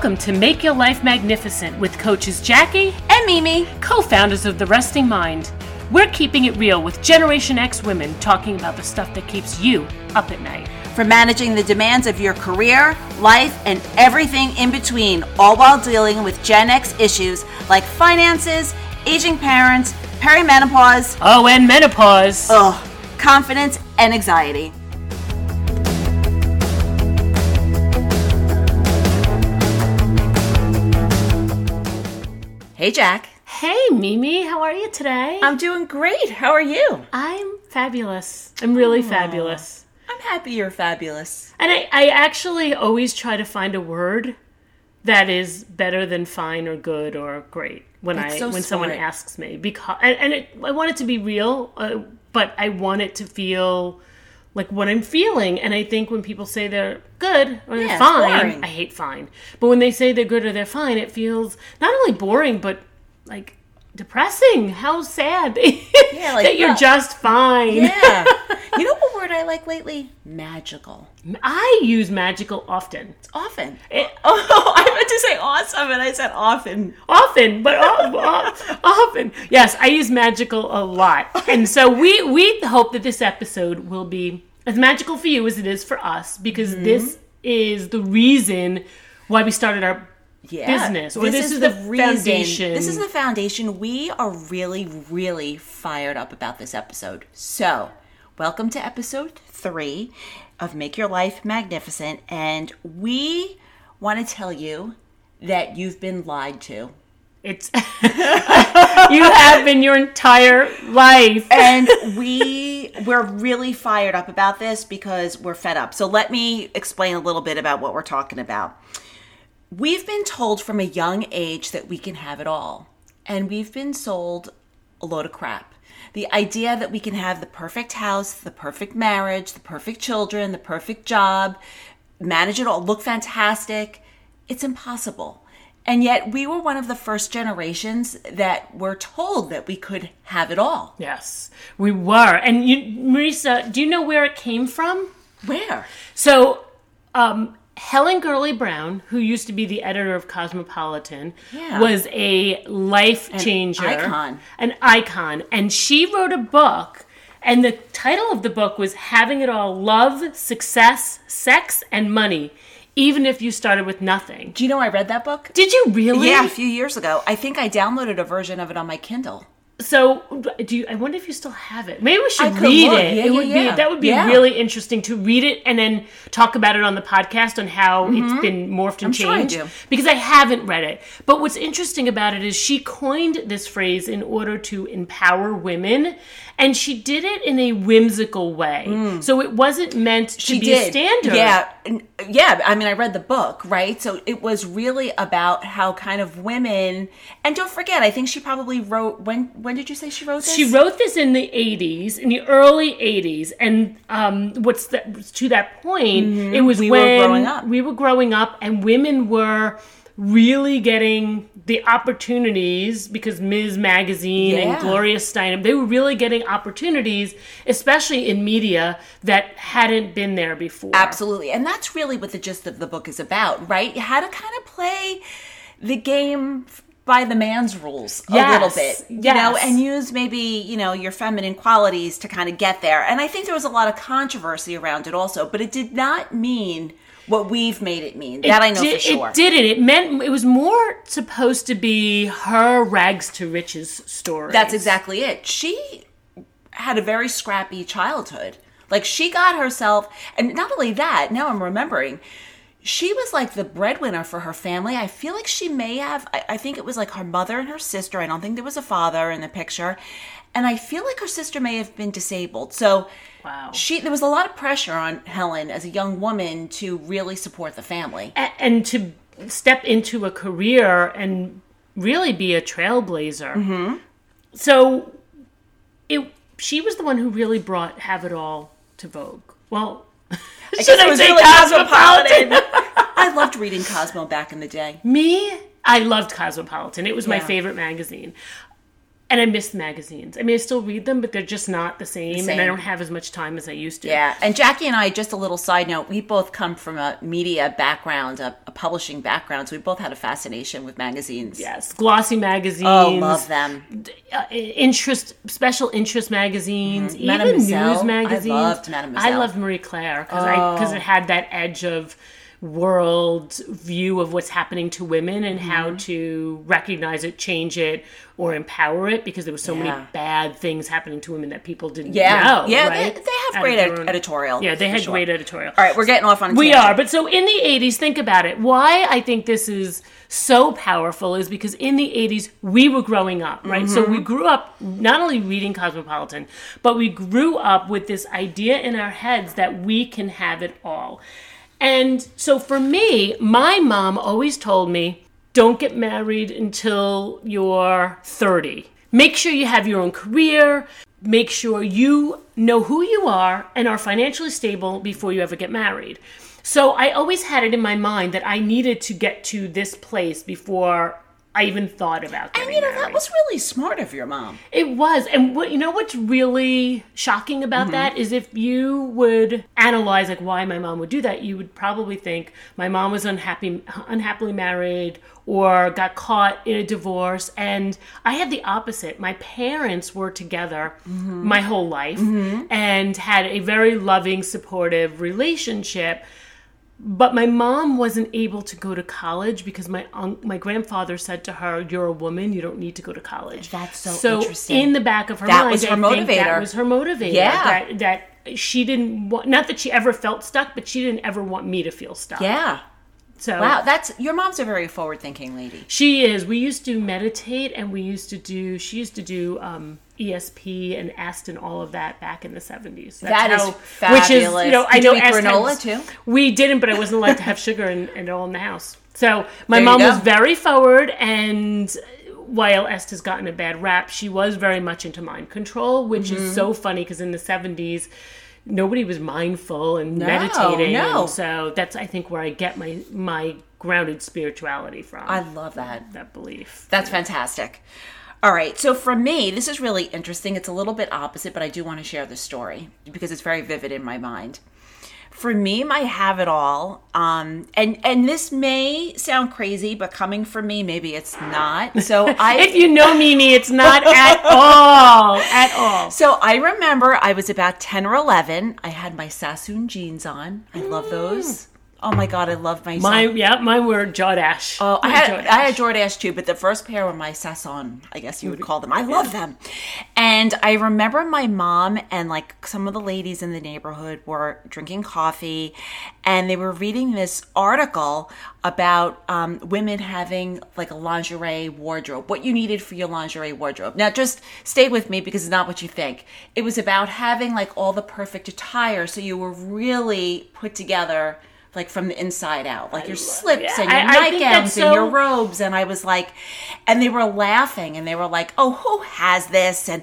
Welcome to Make Your Life Magnificent with coaches Jackie and Mimi, co founders of The Resting Mind. We're keeping it real with Generation X women talking about the stuff that keeps you up at night. From managing the demands of your career, life, and everything in between, all while dealing with Gen X issues like finances, aging parents, perimenopause, oh, and menopause, ugh, confidence, and anxiety. Hey, Jack. Hey, Mimi, how are you today? I'm doing great. How are you? I'm fabulous. I'm really Aww. fabulous. I'm happy you're fabulous. And I, I actually always try to find a word that is better than fine or good or great when That's I so when smart. someone asks me because and, and it, I want it to be real, uh, but I want it to feel like what I'm feeling. And I think when people say they're good or yeah, they're fine, I hate fine. But when they say they're good or they're fine, it feels not only boring but like depressing. How sad yeah, like, that you're well, just fine. Yeah. you know what word I like lately? Magical. I use magical often. It's often. It, oh, I meant to say awesome, and I said often. Often, but often. Yes, I use magical a lot, and so we we hope that this episode will be as magical for you as it is for us, because mm-hmm. this is the reason why we started our yeah, business. Or this, this is, is, the, the reason, foundation. This is the foundation. We are really, really fired up about this episode. So, welcome to episode three of Make Your Life Magnificent. And we want to tell you that you've been lied to. It's you have been your entire life. and we we're really fired up about this because we're fed up. So let me explain a little bit about what we're talking about. We've been told from a young age that we can have it all, and we've been sold a load of crap. The idea that we can have the perfect house, the perfect marriage, the perfect children, the perfect job, manage it all, look fantastic, it's impossible. And yet, we were one of the first generations that were told that we could have it all. Yes, we were. And you, Marisa, do you know where it came from? Where? So, um, Helen Gurley Brown, who used to be the editor of Cosmopolitan, yeah. was a life changer, an icon, an icon, and she wrote a book. And the title of the book was "Having It All: Love, Success, Sex, and Money." Even if you started with nothing. Do you know I read that book? Did you really? Yeah, a few years ago. I think I downloaded a version of it on my Kindle. So, do you, I wonder if you still have it? Maybe we should read look. it. Yeah, it would yeah, be that would be yeah. really interesting to read it and then talk about it on the podcast on how mm-hmm. it's been morphed and I'm changed. Sure I because I haven't read it. But what's interesting about it is she coined this phrase in order to empower women and she did it in a whimsical way. Mm. So it wasn't meant to she be did. a standard. Yeah, yeah. I mean, I read the book, right? So it was really about how kind of women. And don't forget, I think she probably wrote. When when did you say she wrote this? She wrote this in the '80s, in the early '80s, and um, what's that? To that point, mm-hmm. it was we when were growing up. we were growing up, and women were really getting the opportunities because Ms. Magazine yeah. and Gloria Steinem, they were really getting opportunities, especially in media that hadn't been there before. Absolutely. And that's really what the gist of the book is about, right? How to kind of play the game by the man's rules a yes. little bit, you yes. know, and use maybe, you know, your feminine qualities to kind of get there. And I think there was a lot of controversy around it also, but it did not mean what we've made it mean. That it I know did, for sure. It didn't. It meant it was more supposed to be her rags to riches story. That's exactly it. She had a very scrappy childhood. Like she got herself, and not only that. Now I'm remembering. She was like the breadwinner for her family. I feel like she may have, I, I think it was like her mother and her sister. I don't think there was a father in the picture. And I feel like her sister may have been disabled. So Wow. She there was a lot of pressure on Helen as a young woman to really support the family and, and to step into a career and really be a trailblazer. Mm-hmm. So it she was the one who really brought Have It All to Vogue. Well, I should I say really Cosmopolitan? I loved reading Cosmo back in the day. Me, I loved Cosmopolitan. It was yeah. my favorite magazine. And I miss magazines. I mean, I still read them, but they're just not the same, the same, and I don't have as much time as I used to. Yeah, and Jackie and I, just a little side note, we both come from a media background, a, a publishing background, so we both had a fascination with magazines. Yes, glossy magazines. Oh, love them. Uh, interest, special interest magazines, mm-hmm. even news magazines. I loved Mademoiselle. I loved Marie Claire because oh. because it had that edge of world view of what's happening to women and mm-hmm. how to recognize it, change it, or empower it because there were so yeah. many bad things happening to women that people didn't yeah. know. Yeah, right? they, they, have great ed- editorial. Yeah, they had sure. great editorial. All right, we're getting off on We are, but so in the 80s, think about it. Why I think this is so powerful is because in the 80s we were growing up, right? Mm-hmm. So we grew up not only reading Cosmopolitan, but we grew up with this idea in our heads that we can have it all. And so for me, my mom always told me, don't get married until you're 30. Make sure you have your own career. Make sure you know who you are and are financially stable before you ever get married. So I always had it in my mind that I needed to get to this place before I even thought about getting And you know married. that was really smart of your mom. It was, and what you know what's really shocking about mm-hmm. that is if you would analyze like why my mom would do that, you would probably think my mom was unhappy, unhappily married, or got caught in a divorce. And I had the opposite. My parents were together mm-hmm. my whole life mm-hmm. and had a very loving, supportive relationship but my mom wasn't able to go to college because my un- my grandfather said to her, "You're a woman. You don't need to go to college." That's so, so interesting. in the back of her that mind, was her motivator. that was her motivator. Yeah, that, that she didn't want. Not that she ever felt stuck, but she didn't ever want me to feel stuck. Yeah. So wow, that's your mom's a very forward-thinking lady. She is. We used to meditate, and we used to do. She used to do um, ESP and EST and all of that back in the seventies. That is fabulous. Which is, you know, Did I know you granola too. We didn't, but I wasn't allowed to have sugar and, and all in the house. So my there mom was very forward, and while Est has gotten a bad rap, she was very much into mind control, which mm-hmm. is so funny because in the seventies nobody was mindful and no, meditating. No. And so that's I think where I get my my grounded spirituality from. I love that that belief. That's yeah. fantastic. All right, so for me, this is really interesting. It's a little bit opposite, but I do want to share the story because it's very vivid in my mind for me, my have it all. Um, and and this may sound crazy, but coming from me, maybe it's not. So I, if you know Mimi, it's not at all, at all. So I remember I was about ten or eleven. I had my Sassoon jeans on. I love those. Oh my god, I love my my yeah, mine were Jordache. Oh, I had Jordache. I had Jordache too, but the first pair were my Sasson, I guess you would call them. I love them. And I remember my mom and like some of the ladies in the neighborhood were drinking coffee, and they were reading this article about um, women having like a lingerie wardrobe, what you needed for your lingerie wardrobe. Now, just stay with me because it's not what you think. It was about having like all the perfect attire, so you were really put together like from the inside out, like your slips and your I, nightgowns so... and your robes. And I was like, and they were laughing and they were like, oh, who has this? And,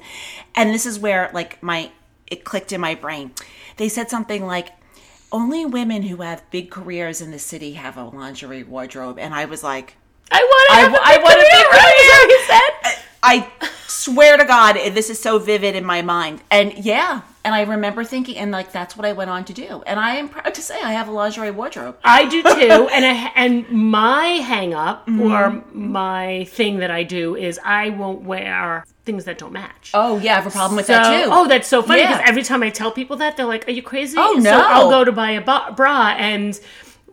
and this is where like my, it clicked in my brain. They said something like, only women who have big careers in the city have a lingerie wardrobe. And I was like, I want to I, I want a big career. He said. I swear to God, this is so vivid in my mind. And yeah, and I remember thinking, and like that's what I went on to do. And I am proud to say I have a lingerie wardrobe. I do too. and I, and my hang up mm-hmm. or my thing that I do is I won't wear things that don't match. Oh yeah, I have a problem with so, that too. Oh, that's so funny because yeah. every time I tell people that, they're like, "Are you crazy?" Oh no! So I'll go to buy a bra and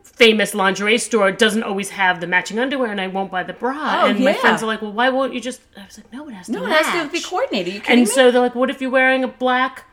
famous lingerie store doesn't always have the matching underwear and I won't buy the bra. Oh, and yeah. my friends are like, well, why won't you just? I was like, no, it has to No, match. it has to be coordinated. and me? so they're like, what if you're wearing a black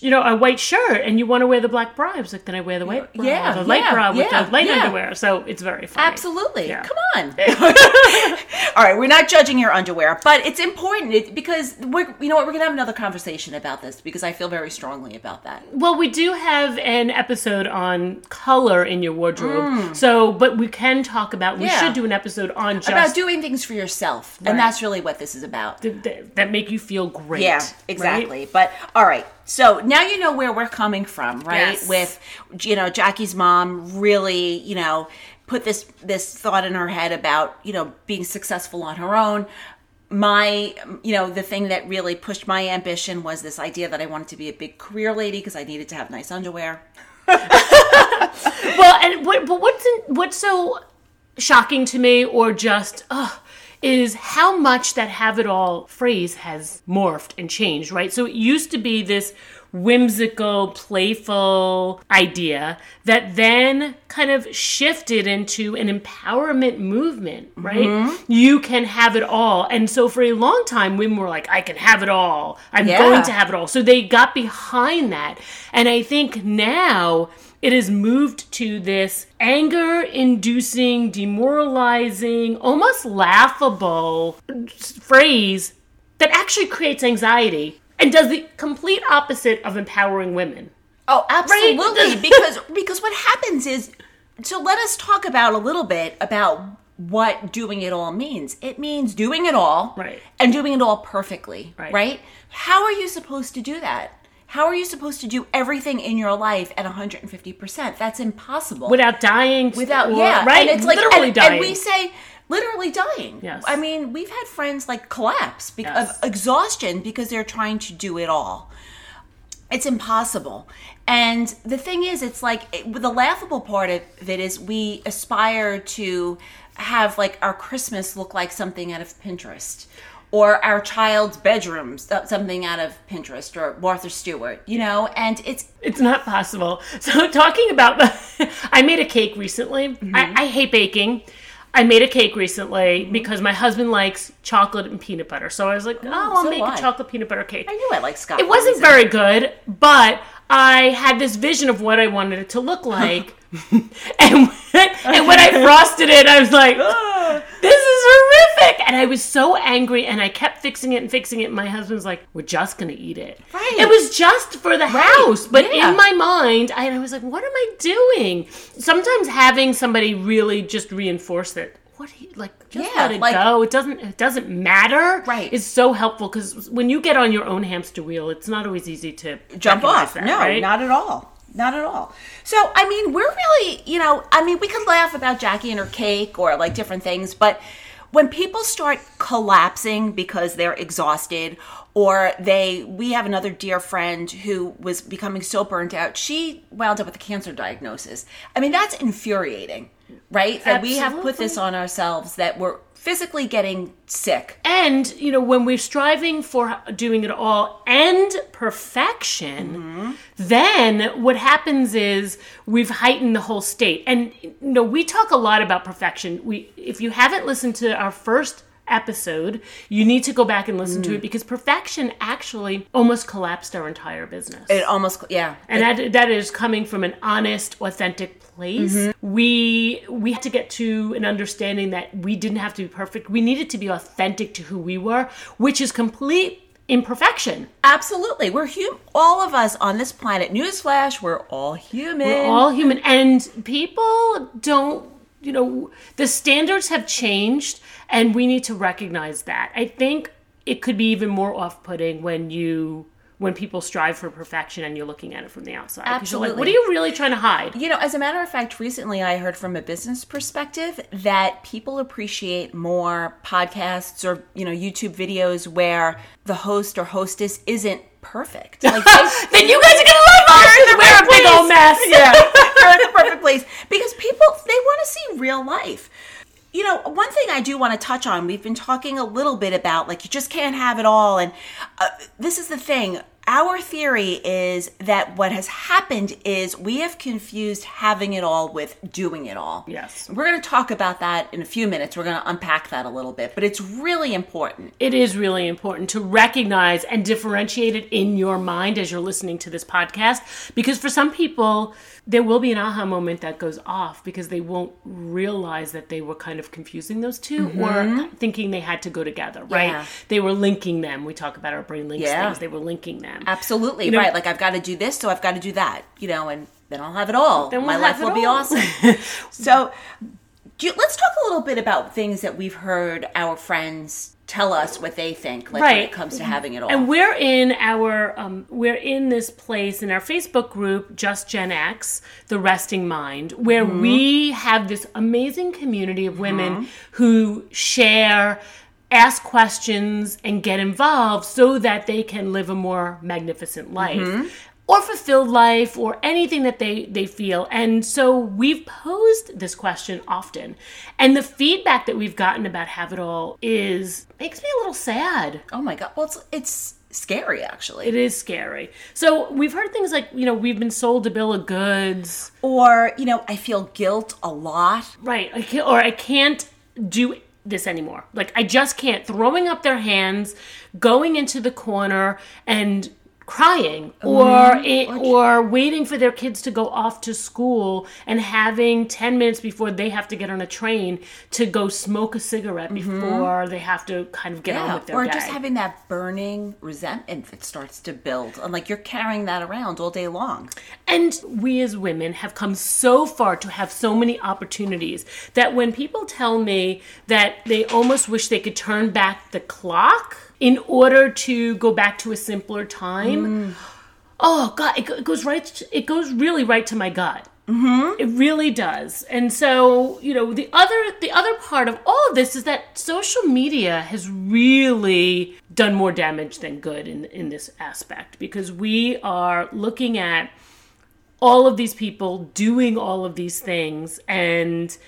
you know, a white shirt and you want to wear the black bra. I was like, then I wear the white bra, yeah, the light yeah, bra with yeah, the light yeah. underwear. So it's very funny. Absolutely. Come on. All right, we're not judging your underwear, but it's important because we're, you know what, we're gonna have another conversation about this because I feel very strongly about that. Well, we do have an episode on color in your wardrobe. Mm. So, but we can talk about. We should do an episode on just about doing things for yourself, right. and that's really what this is about. That, that make you feel great. Yeah, exactly. Right? But all right. So now you know where we're coming from, right? Yes. With you know Jackie's mom really, you know, put this this thought in her head about you know being successful on her own. my you know the thing that really pushed my ambition was this idea that i wanted to be a big career lady because i needed to have nice underwear well and what, but what's in, what's so shocking to me or just uh, is how much that have it all phrase has morphed and changed right so it used to be this whimsical, playful idea that then kind of shifted into an empowerment movement, right? Mm-hmm. You can have it all. And so for a long time, women were like, I can have it all. I'm yeah. going to have it all. So they got behind that. And I think now, it has moved to this anger inducing, demoralizing, almost laughable phrase that actually creates anxiety and does the complete opposite of empowering women. Oh, absolutely. Right? because because what happens is so let us talk about a little bit about what doing it all means. It means doing it all right. and doing it all perfectly, right. right? How are you supposed to do that? How are you supposed to do everything in your life at 150%? That's impossible. Without dying. Without, or, yeah. Right? And it's like, literally and, dying. And we say, literally dying. Yes. I mean, we've had friends like collapse because yes. of exhaustion because they're trying to do it all. It's impossible. And the thing is, it's like it, the laughable part of it is we aspire to have like our Christmas look like something out of Pinterest or our child's bedroom something out of pinterest or martha stewart you know and it's it's not possible so talking about the i made a cake recently mm-hmm. I, I, hate baking I made a cake recently mm-hmm. because my husband likes chocolate and peanut butter. So I was like, oh, I'll so make a chocolate peanut butter cake. I knew I liked Scott. It wasn't very good, but I had this vision of what I wanted it to look like. and, and when I frosted it, I was like, oh, this is horrific. And I was so angry and I kept fixing it and fixing it. And my husband's like, we're just going to eat it. Right. It was just for the right. house. But yeah. in my mind, I, I was like, what am I doing? Sometimes having somebody really just reinforce it what he like just yeah, let it like, go. It doesn't it doesn't matter. Right. Is so helpful because when you get on your own hamster wheel it's not always easy to jump off. that, no right? not at all. Not at all. So, I mean, we're really, you know, I mean, we could laugh about Jackie and her cake or like different things, but when people start collapsing because they're exhausted or they we have another dear friend who was becoming so burnt out she wound up with a cancer diagnosis. I mean that's infuriating right that we have put this on ourselves that we're physically getting sick. And, you know, when we're striving for doing it all and perfection, mm-hmm. then what happens is we've heightened the whole state. And, you know, we talk a lot about perfection. We, if you haven't listened to our first episode, you need to go back and listen mm. to it because perfection actually almost collapsed our entire business. It almost, yeah. And it, that, that is coming from an honest, authentic place. Mm-hmm. We we had to get to an understanding that we didn't have to be perfect. We needed to be authentic to who we were, which is complete imperfection. Absolutely. We're human. All of us on this planet. Newsflash, we're all human. We're all human. And people don't, you know, the standards have changed and we need to recognize that. I think it could be even more off putting when you when people strive for perfection and you're looking at it from the outside. Absolutely. Like, what are you really trying to hide? You know, as a matter of fact, recently I heard from a business perspective that people appreciate more podcasts or, you know, YouTube videos where the host or hostess isn't perfect. Like then you guys are gonna love us. We're a big old mess. Yeah, we're in the perfect place because people they want to see real life. You know, one thing I do want to touch on, we've been talking a little bit about like you just can't have it all. And uh, this is the thing our theory is that what has happened is we have confused having it all with doing it all. Yes. We're going to talk about that in a few minutes. We're going to unpack that a little bit, but it's really important. It is really important to recognize and differentiate it in your mind as you're listening to this podcast because for some people, there will be an aha moment that goes off because they won't realize that they were kind of confusing those 2 mm-hmm. or thinking they had to go together, right? Yeah. They were linking them. We talk about our brain links yeah. things. They were linking them. Absolutely, you know, right. Like I've got to do this, so I've got to do that, you know, and then I'll have it all. Then we'll My life will all. be awesome. so let's talk a little bit about things that we've heard our friends tell us what they think like right. when it comes to having it all and we're in our um, we're in this place in our facebook group just gen x the resting mind where mm-hmm. we have this amazing community of women mm-hmm. who share ask questions and get involved so that they can live a more magnificent life. Mm-hmm or fulfilled life or anything that they they feel. And so we've posed this question often. And the feedback that we've gotten about have it all is makes me a little sad. Oh my god. Well it's it's scary actually. It is scary. So we've heard things like you know we've been sold a bill of goods. Or you know i feel guilt a lot. Right. I or i can't do this anymore. Like i just can't. Throwing up their hands going into the corner and crying or mm-hmm. it, or waiting for their kids to go off to school and having 10 minutes before they have to get on a train to go smoke a cigarette mm-hmm. before they have to kind of get yeah. on with their or day. just having that burning resentment that starts to build and like you're carrying that around all day long and we as women have come so far to have so many opportunities that when people tell me that they almost wish they could turn back the clock in order to go back to a simpler time. Mm. Oh God, it, it, goes right. It goes really right to my gut. Mm-hmm. It really does. And so, you know, the other the other part of all of this is that social media has really done more damage than good in in this aspect because we are looking at all of these people doing all of these things and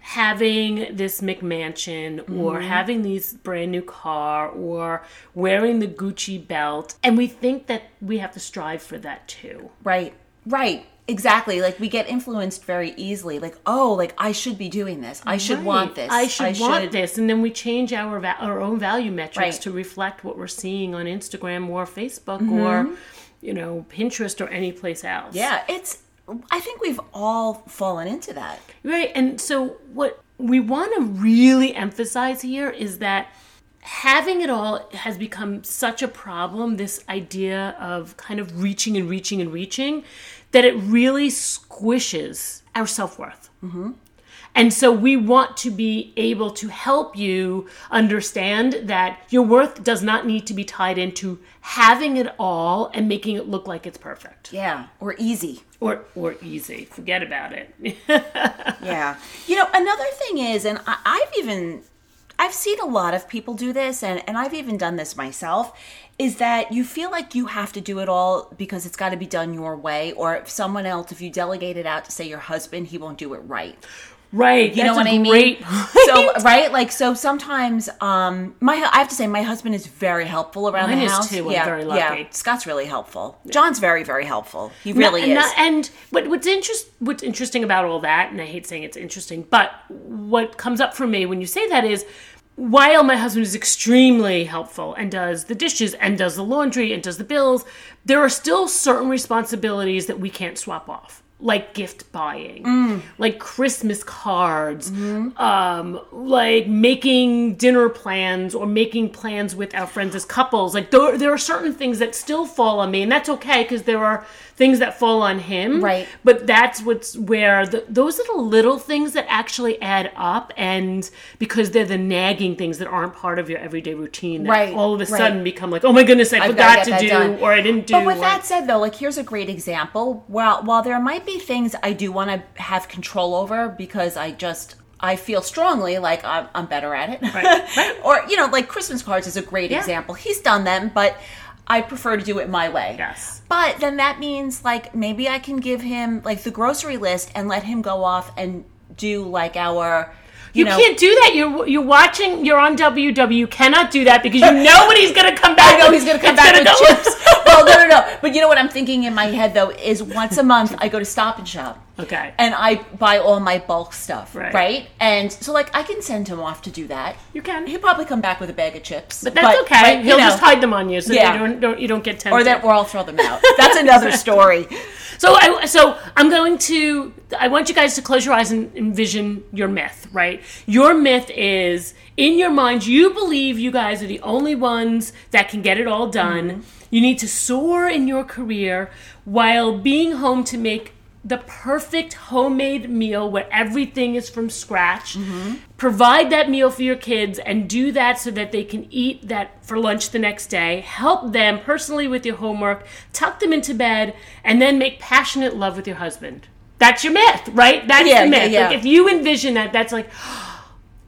having this McMansion or mm-hmm. having these brand new car or wearing the Gucci belt. And we think that we have to strive for that too. Right. Right. Exactly. Like we get influenced very easily. Like, oh, like I should be doing this. I should right. want this. I should I want should... this. And then we change our va- our own value metrics right. to reflect what we're seeing on Instagram or Facebook mm-hmm. or you know, Pinterest or any place else. Yeah, it's I think we've all fallen into that. Right. And so, what we want to really emphasize here is that having it all has become such a problem this idea of kind of reaching and reaching and reaching that it really squishes our self worth. Mm-hmm. And so we want to be able to help you understand that your worth does not need to be tied into having it all and making it look like it's perfect. Yeah, or easy. Or or easy. Forget about it. yeah. You know, another thing is and I, I've even I've seen a lot of people do this and, and I've even done this myself is that you feel like you have to do it all because it's got to be done your way or if someone else if you delegate it out to say your husband he won't do it right Right. You know what I mean? so right, like so sometimes um my I have to say my husband is very helpful around Mine the house. Too. Yeah, very lucky. Yeah. Scott's really helpful. Yeah. John's very very helpful. He really is. Not, and what, what's interest what's interesting about all that, and I hate saying it's interesting, but what comes up for me when you say that is while my husband is extremely helpful and does the dishes and does the laundry and does the bills, there are still certain responsibilities that we can't swap off like gift buying, mm. like Christmas cards, mm-hmm. um, like making dinner plans or making plans with our friends as couples. Like there, there are certain things that still fall on me, and that's okay because there are things that fall on him. Right. But that's what's where the, those are the little things that actually add up, and because they're the nagging things that aren't part of your everyday routine, right. all of a sudden right. become like, oh my goodness, I I've forgot to do, done. or I didn't do. But with or, that said, though, like here's a great example. While while there might be things I do want to have control over because I just I feel strongly like I'm, I'm better at it. Right. right. or, you know, like Christmas cards is a great yeah. example. He's done them, but I prefer to do it my way. Yes. But then that means like maybe I can give him like the grocery list and let him go off and do like our you, you know, can't do that. You're you're watching. You're on WW. You cannot do that because you know when he's going to come back. I know he's going to come back with go. chips. well, no, no, no. But you know what I'm thinking in my head though is once a month I go to Stop and Shop. Okay. And I buy all my bulk stuff. Right. right. And so like I can send him off to do that. You can. He'll probably come back with a bag of chips. But that's but, okay. But, He'll know, just hide them on you so yeah. you don't, don't you don't get tempted. Or that we'll throw them out. That's another story. So I so I'm going to I want you guys to close your eyes and envision your myth, right? Your myth is in your mind you believe you guys are the only ones that can get it all done. Mm-hmm. You need to soar in your career while being home to make the perfect homemade meal where everything is from scratch. Mm-hmm. Provide that meal for your kids and do that so that they can eat that for lunch the next day. Help them personally with your homework, tuck them into bed, and then make passionate love with your husband. That's your myth, right? That's yeah, the myth. Yeah, yeah. Like if you envision that, that's like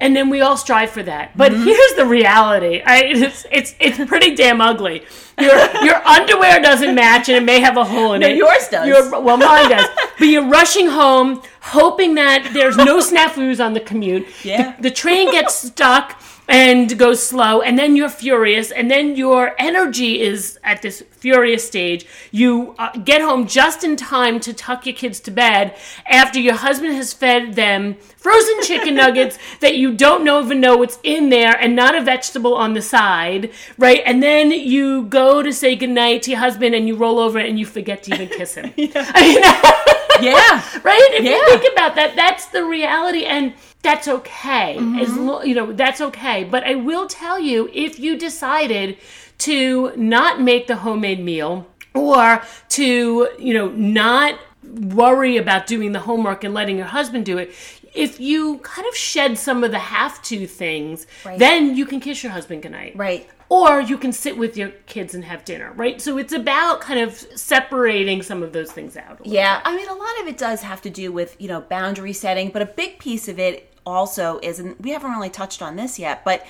and then we all strive for that. But mm-hmm. here's the reality: I, it's it's it's pretty damn ugly. Your your underwear doesn't match, and it may have a hole in no, it. Yours does. Your, well, mine does. But you're rushing home, hoping that there's no snafus on the commute. Yeah. The, the train gets stuck and goes slow and then you're furious and then your energy is at this furious stage. You uh, get home just in time to tuck your kids to bed after your husband has fed them frozen chicken nuggets that you don't know, even know what's in there and not a vegetable on the side right? And then you go to say goodnight to your husband and you roll over and you forget to even kiss him. Yeah. yeah right if yeah. you think about that that's the reality and that's okay. Mm-hmm. As lo- you know, that's okay. But I will tell you, if you decided to not make the homemade meal or to, you know, not worry about doing the homework and letting your husband do it, if you kind of shed some of the have to things, right. then you can kiss your husband goodnight. Right. Or you can sit with your kids and have dinner, right? So it's about kind of separating some of those things out. Yeah. Bit. I mean, a lot of it does have to do with, you know, boundary setting, but a big piece of it also is, and we haven't really touched on this yet, but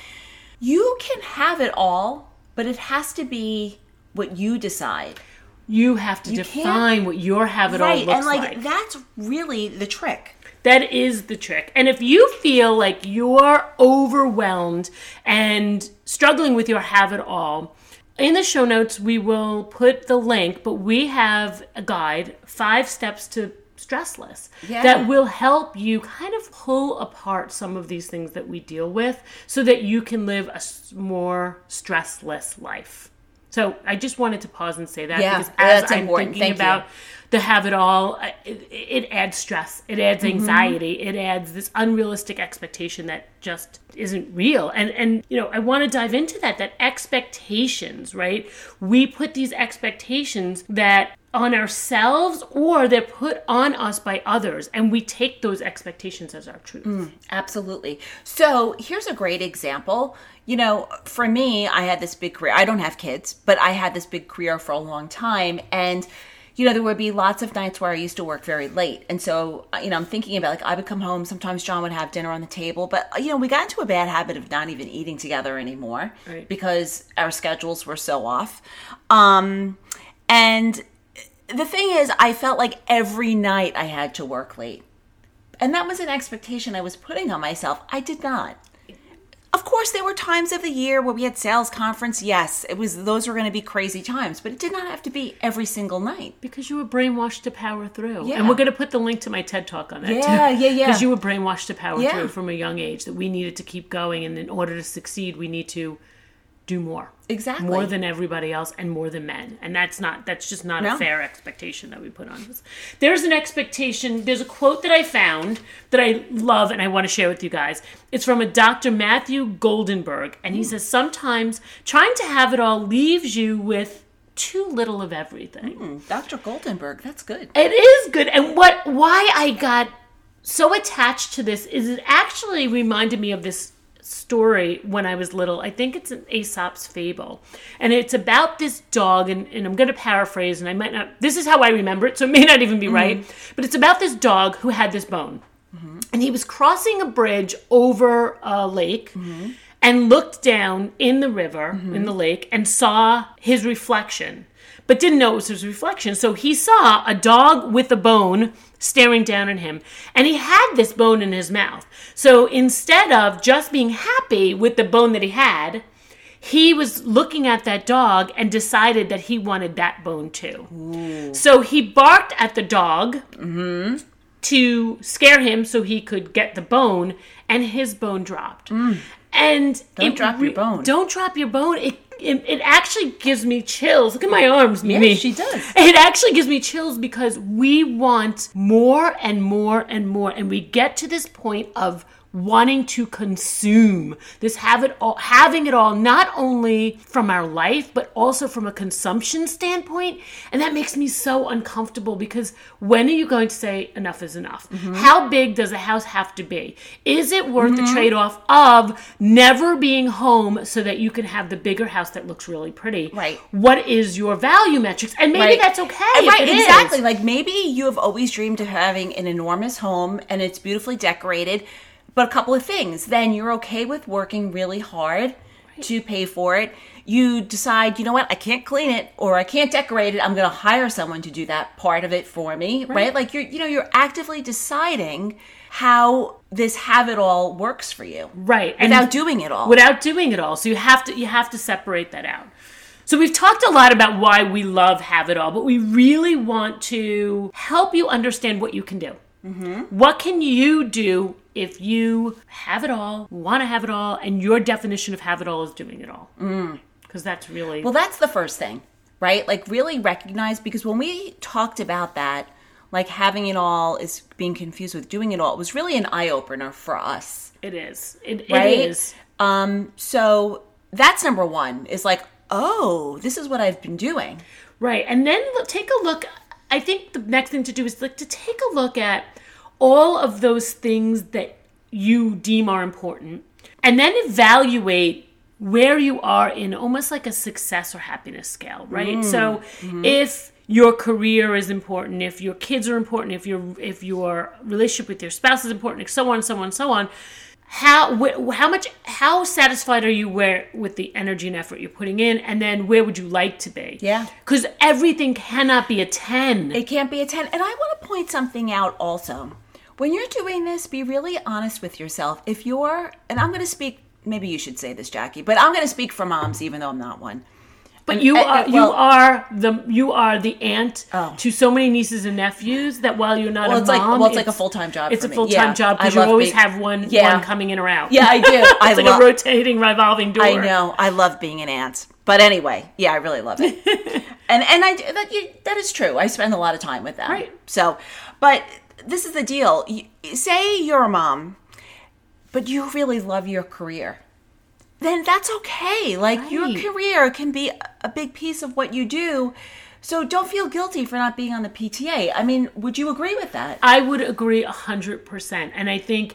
you can have it all, but it has to be what you decide. You have to you define what your have it right, all looks like. and like, like. That's really the trick. That is the trick. And if you feel like you're overwhelmed and struggling with your have it all, in the show notes, we will put the link, but we have a guide, five steps to stressless yeah. that will help you kind of pull apart some of these things that we deal with so that you can live a more stressless life. So I just wanted to pause and say that yeah, because as I'm important. thinking Thank about you. The have it all, it, it, adds stress, it adds mm-hmm. anxiety, mm-hmm. it adds this unrealistic expectation that just isn't real. And and you know I want to dive into that. That expectations, right? We put these expectations that on ourselves or they're put on us by others and we take those expectations as our truth mm, absolutely so here's a great example you know for me i had this big career i don't have kids but i had this big career for a long time and you know there would be lots of nights where i used to work very late and so you know i'm thinking about like i would come home sometimes john would have dinner on the table but you know we got into a bad habit of not even eating together anymore right. because our schedules were so off um and the thing is, I felt like every night I had to work late. And that was an expectation I was putting on myself. I did not. Of course, there were times of the year where we had sales conference. Yes, it was those were going to be crazy times, but it did not have to be every single night because you were brainwashed to power through. Yeah. and we're going to put the link to my TED talk on that. Yeah, too. yeah, yeah. Because you were brainwashed to power yeah. through from a young age that we needed to keep going, and in order to succeed, we need to do more. Exactly. More than everybody else and more than men. And that's not that's just not no. a fair expectation that we put on. Us. there's an expectation there's a quote that i found that i love and i want to share with you guys. It's from a dr matthew goldenberg and he says sometimes trying to have it all leaves you with too little of everything. Mm, dr goldenberg that's good. It is good and what why i got so attached to this is it actually reminded me of this story when I was little. I think it's an Aesop's fable. And it's about this dog, and, and I'm going to paraphrase, and I might not, this is how I remember it, so it may not even be mm-hmm. right. But it's about this dog who had this bone. Mm-hmm. And he was crossing a bridge over a lake. Mm-hmm. And looked down in the river, in mm-hmm. the lake, and saw his reflection but didn't know it was his reflection. So he saw a dog with a bone staring down at him, and he had this bone in his mouth. So instead of just being happy with the bone that he had, he was looking at that dog and decided that he wanted that bone too. Ooh. So he barked at the dog mm-hmm. to scare him so he could get the bone, and his bone dropped. Mm. And don't drop your bone. Don't drop your bone. It it, it, actually gives me chills. Look at my arms, Mimi. Yes, she does. It actually gives me chills because we want more and more and more, and we get to this point of wanting to consume this have it all having it all not only from our life but also from a consumption standpoint and that makes me so uncomfortable because when are you going to say enough is enough mm-hmm. how big does a house have to be is it worth mm-hmm. the trade-off of never being home so that you can have the bigger house that looks really pretty right what is your value metrics and maybe right. that's okay right exactly is. like maybe you have always dreamed of having an enormous home and it's beautifully decorated but a couple of things. Then you're okay with working really hard right. to pay for it. You decide, you know what, I can't clean it or I can't decorate it. I'm going to hire someone to do that part of it for me, right? right? Like you're, you know, you're actively deciding how this have it all works for you, right? Without and doing it all, without doing it all. So you have to, you have to separate that out. So we've talked a lot about why we love Have It All, but we really want to help you understand what you can do. Mm-hmm. What can you do if you have it all, want to have it all, and your definition of have it all is doing it all? Because mm. that's really. Well, that's the first thing, right? Like, really recognize, because when we talked about that, like having it all is being confused with doing it all, it was really an eye opener for us. It is. It, right? it is. Um, so that's number one is like, oh, this is what I've been doing. Right. And then take a look. I think the next thing to do is like to take a look at all of those things that you deem are important and then evaluate where you are in almost like a success or happiness scale, right? Mm. So mm-hmm. if your career is important, if your kids are important, if your if your relationship with your spouse is important, so on, so on, so on, how wh- how much how satisfied are you where with the energy and effort you're putting in and then where would you like to be yeah because everything cannot be a 10 it can't be a 10 and i want to point something out also when you're doing this be really honest with yourself if you're and i'm going to speak maybe you should say this jackie but i'm going to speak for moms even though i'm not one but you and, are well, you are the you are the aunt oh. to so many nieces and nephews that while you're not well, a it's mom, like well, it's, it's like a full time job. It's a full time yeah, job because you always being, have one yeah. one coming in or out. Yeah, I do. it's I like a rotating, revolving door. I know. I love being an aunt. But anyway, yeah, I really love it. and and I that you, that is true. I spend a lot of time with them. Right. So, but this is the deal. Say you're a mom, but you really love your career then that's okay. Like right. your career can be a big piece of what you do. So don't feel guilty for not being on the PTA. I mean, would you agree with that? I would agree 100%. And I think,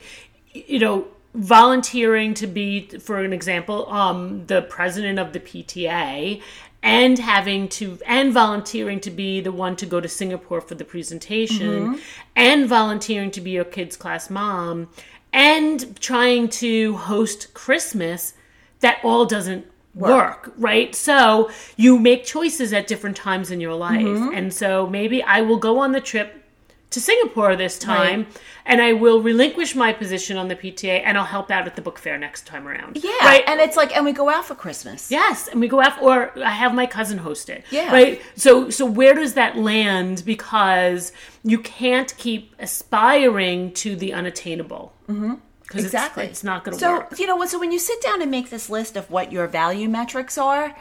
you know, volunteering to be, for an example, um, the president of the PTA and having to and volunteering to be the one to go to Singapore for the presentation mm-hmm. and volunteering to be your kids class mom and trying to host Christmas that all doesn't work. work. right? So you make choices at different times in your life. Mm-hmm. And so maybe I will go on the trip to Singapore this time right. and I will relinquish my position on the PTA and I'll help out at the book fair next time around. Yeah. Right. And it's like and we go out for Christmas. Yes. And we go out or I have my cousin host it. Yeah. Right. So so where does that land? Because you can't keep aspiring to the unattainable. Mm-hmm exactly it's, it's, not going to so, work. So you know what? So when you sit down and make this list of what your value metrics are,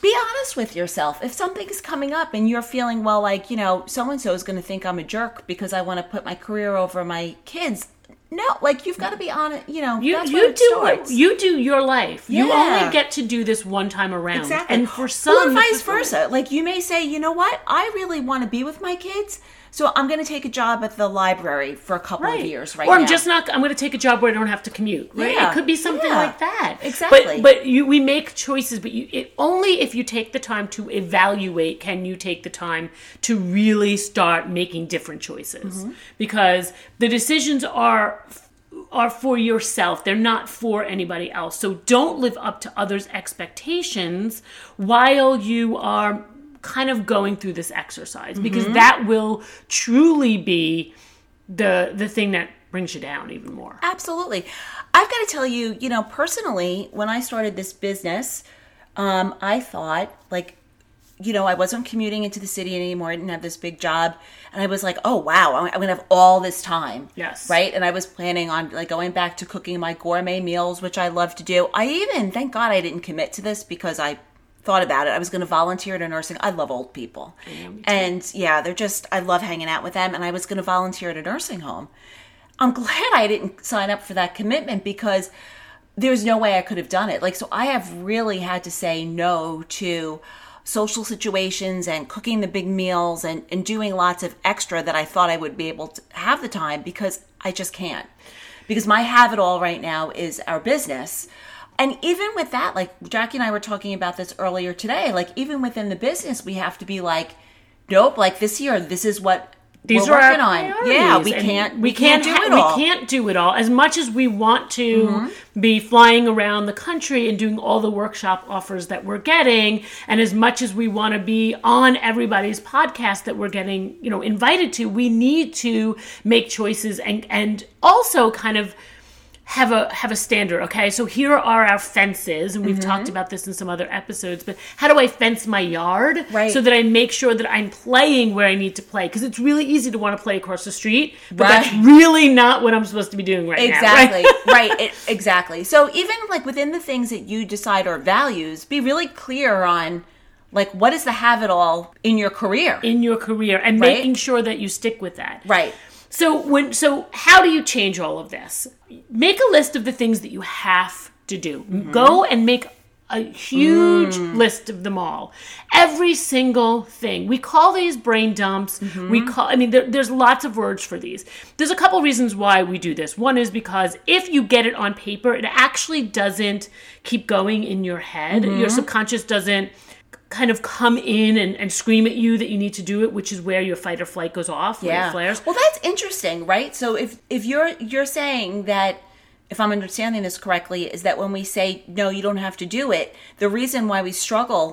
be honest with yourself. If something's coming up and you're feeling well, like you know, so and so is going to think I'm a jerk because I want to put my career over my kids. No, like you've got to be honest. You know, you you do starts. you do your life. Yeah. You only get to do this one time around. Exactly. And for some, or vice versa. Like you may say, you know what, I really want to be with my kids so I'm going to take a job at the library for a couple right. of years, right? Or I'm now. just not. I'm going to take a job where I don't have to commute. Right? Yeah. It could be something yeah. like that. Exactly. But but you, we make choices, but you it, only if you take the time to evaluate can you take the time to really start making different choices mm-hmm. because the decisions are are for yourself. They're not for anybody else. So don't live up to others' expectations while you are kind of going through this exercise because mm-hmm. that will truly be the the thing that brings you down even more. Absolutely. I've got to tell you, you know, personally, when I started this business, um, I thought like you know, I wasn't commuting into the city anymore. I didn't have this big job. And I was like, oh, wow, I'm going to have all this time. Yes. Right. And I was planning on like going back to cooking my gourmet meals, which I love to do. I even, thank God I didn't commit to this because I thought about it. I was going to volunteer at a nursing. I love old people, yeah, and yeah, they're just. I love hanging out with them, and I was going to volunteer at a nursing home. I'm glad I didn't sign up for that commitment because there's no way I could have done it. Like, so I have really had to say no to social situations and cooking the big meals and, and doing lots of extra that I thought I would be able to have the time because I just can't. Because my have it all right now is our business. And even with that, like Jackie and I were talking about this earlier today, like even within the business, we have to be like, nope, like this year, this is what these we're are working our on. Yeah, we can't we can't, do it all. We can't do it all as much as we want to Mm-hmm. be flying around the country and doing all the workshop offers that we're getting, and as much as we want to be on everybody's podcast that we're getting, you know, invited to. We need to make choices and and also kind of have a have a standard okay so here are our fences and we've Mm-hmm. talked about this in some other episodes but how do i fence my yard Right. so that i make sure that i'm playing where i need to play because it's really easy to want to play across the street but Right. that's really not what i'm supposed to be doing right Exactly. now right? right. It, exactly. So even like within the things that you decide are values, be really clear on like what is the have it all in your career. in your career and Right. making sure that you stick with that right. So when so how do you change all of this? Make a list of the things that you have to do. Mm-hmm. Go and make a huge Mm. list of them all. Every single thing. We call these brain dumps. Mm-hmm. We call I mean there, there's lots of words for these. There's a couple reasons why we do this. One is because if you get it on paper, it actually doesn't keep going in your head. Mm-hmm. Your subconscious doesn't kind of come in and, and scream at you that you need to do it, which is where your fight or flight goes off, your flares. Well, that's interesting, right? So if if you're you're saying that if I'm understanding this correctly is that when we say no, you don't have to do it, the reason why we struggle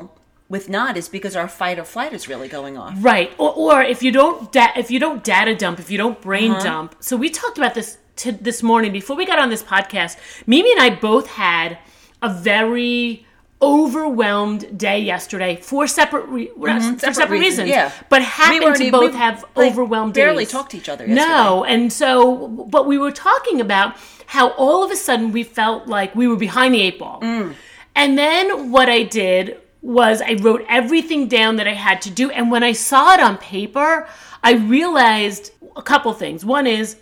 with not is because our fight or flight is really going off. Right. Or, or if you don't da- if you don't data dump, if you don't brain Uh-huh. dump. So we talked about this t- this morning before we got on this podcast. Mimi and I both had a very overwhelmed day yesterday for separate re- Mm-hmm. Separate separate, reasons, reasons. yeah. But We happened weren't to both we, have like, overwhelmed barely days. talked to each other No, and so but we were talking about how all of a sudden we felt like we were behind the eight ball. Mm. And then what I did was I wrote everything down that I had to do. And when I saw it on paper, I realized a couple things. One is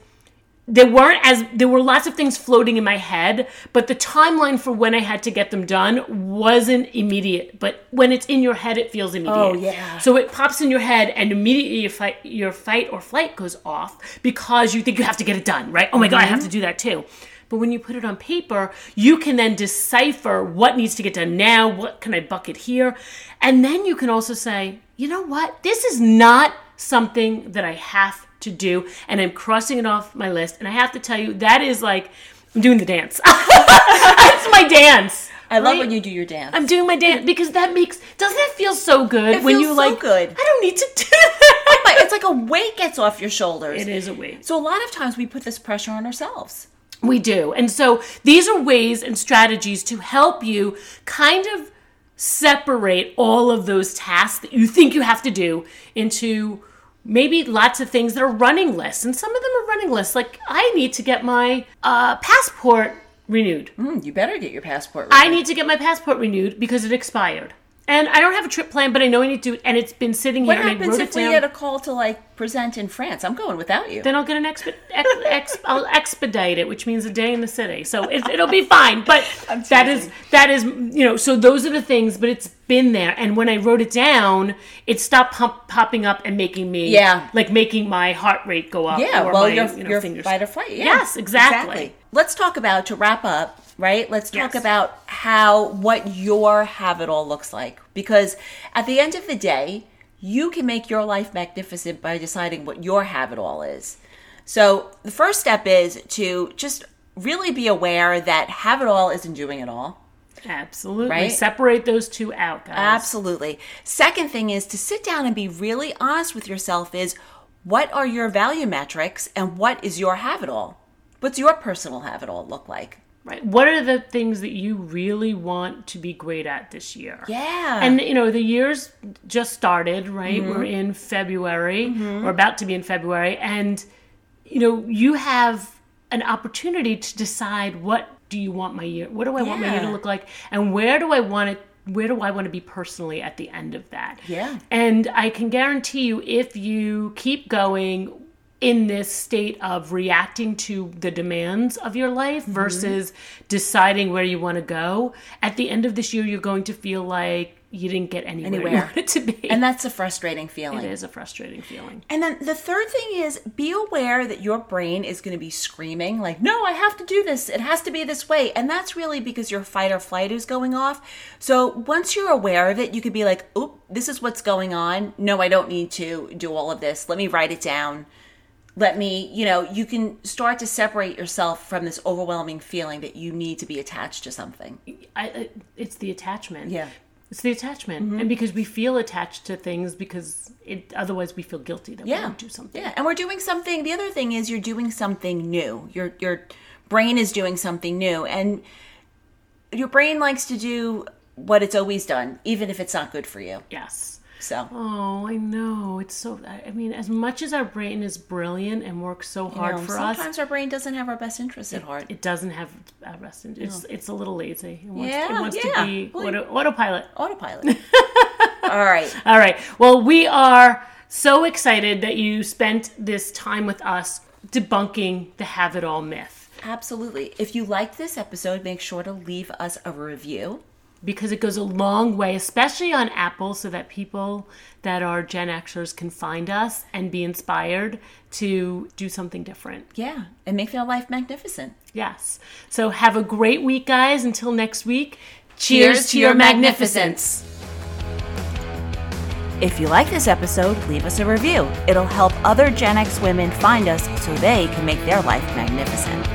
there weren't as there were lots of things floating in my head, but the timeline for when I had to get them done wasn't immediate. But when it's in your head, it feels immediate. Oh, yeah. So it pops in your head, and immediately your fight, your fight or flight goes off because you think you have to get it done. Right? Oh my god, I Mm-hmm. have to do that too. But when you put it on paper, you can then decipher what needs to get done now, what can I bucket here. And then you can also say, you know what? This is not something that I have to do. And I'm crossing it off my list. And I have to tell you, that is like, I'm doing the dance. That's my dance. I love right? when you do your dance. I'm doing my dance because that makes doesn't it feel so good It when feels you so like good. I don't need to do oh that. But it's like a weight gets off your shoulders. It is a weight. So a lot of times we put this pressure on ourselves. We do. And so these are ways and strategies to help you kind of separate all of those tasks that you think you have to do into maybe lots of things that are running lists. And some of them are running lists. Like, I need to get my uh, passport renewed. Hmm, you better get your passport. Renewed. I need to get my passport renewed because it expired. And I don't have a trip plan, but I know I need to do it. And it's been sitting What here. I happens if we down. get a call to like present in France? I'm going without you. then I'll get an exp- ex- ex- I'll expedite it, which means a day in the city. So it, it'll be fine. But that is that is you know. So those are the things. But it's been there, and when I wrote it down, it stopped pump, popping up and making me Yeah. like making my heart rate go up. Yeah, or well, my, your, you know, your fingers. fight or flight. Yeah. Yes, exactly. Let's talk about to wrap up. Right. Let's talk Yes. about how what your have it all looks like because at the end of the day, you can make your life magnificent by deciding what your have it all is. So the first step is to just really be aware that have it all isn't doing it all. Absolutely. Right? Separate those two out, guys. Absolutely. Second thing is to sit down and be really honest with yourself is what are your value metrics and what is your have it all? What's your personal have it all look like? Right. What are the things that you really want to be great at this year? Yeah. And you know, the year's just started, right? Mm-hmm. We're in February. We're about to be in February and you know, you have an opportunity to decide what do you want my year? What do I want my year to look like? And where do I want it where do I want to be personally at the end of that? Yeah. And I can guarantee you if you keep going in this state of reacting to the demands of your life Mm-hmm. versus deciding where you want to go, at the end of this year, you're going to feel like you didn't get anywhere, you wanted to be. and that's a frustrating feeling. it is a frustrating feeling. And then the third thing is be aware that your brain is going to be screaming, like, no, I have to do this. It has to be this way. And that's really because your fight or flight is going off. So once you're aware of it, you could be like, oop, this is what's going on. No, I don't need to do all of this. Let me write it down. Let me, you know, you can start to separate yourself from this overwhelming feeling that you need to be attached to something. I, it's the attachment. Yeah. It's the attachment. Mm-hmm. And because we feel attached to things because it otherwise we feel guilty that yeah. we don't do something. Yeah. And we're doing something the other thing is you're doing something new. Your your brain is doing something new and your brain likes to do what it's always done, even if it's not good for you. Yes. So. Oh, I know. It's so. I mean, as much as our brain is brilliant and works so hard you know, for sometimes us, sometimes our brain doesn't have our best interest at heart. It doesn't have our best interest. It's it's a little lazy. It wants, yeah, it wants yeah. to be auto, autopilot. Autopilot. All right. All right. Well, we are so excited that you spent this time with us debunking the have it all myth. Absolutely. If you liked this episode, make sure to leave us a review because it goes a long way, especially on Apple, so that people that are Gen Xers can find us and be inspired to do something different. Yeah, and make their life magnificent. Yes. So have a great week, guys. Until next week, cheers, cheers to your magnificence. If you like this episode, leave us a review. It'll help other Gen X women find us so they can make their life magnificent.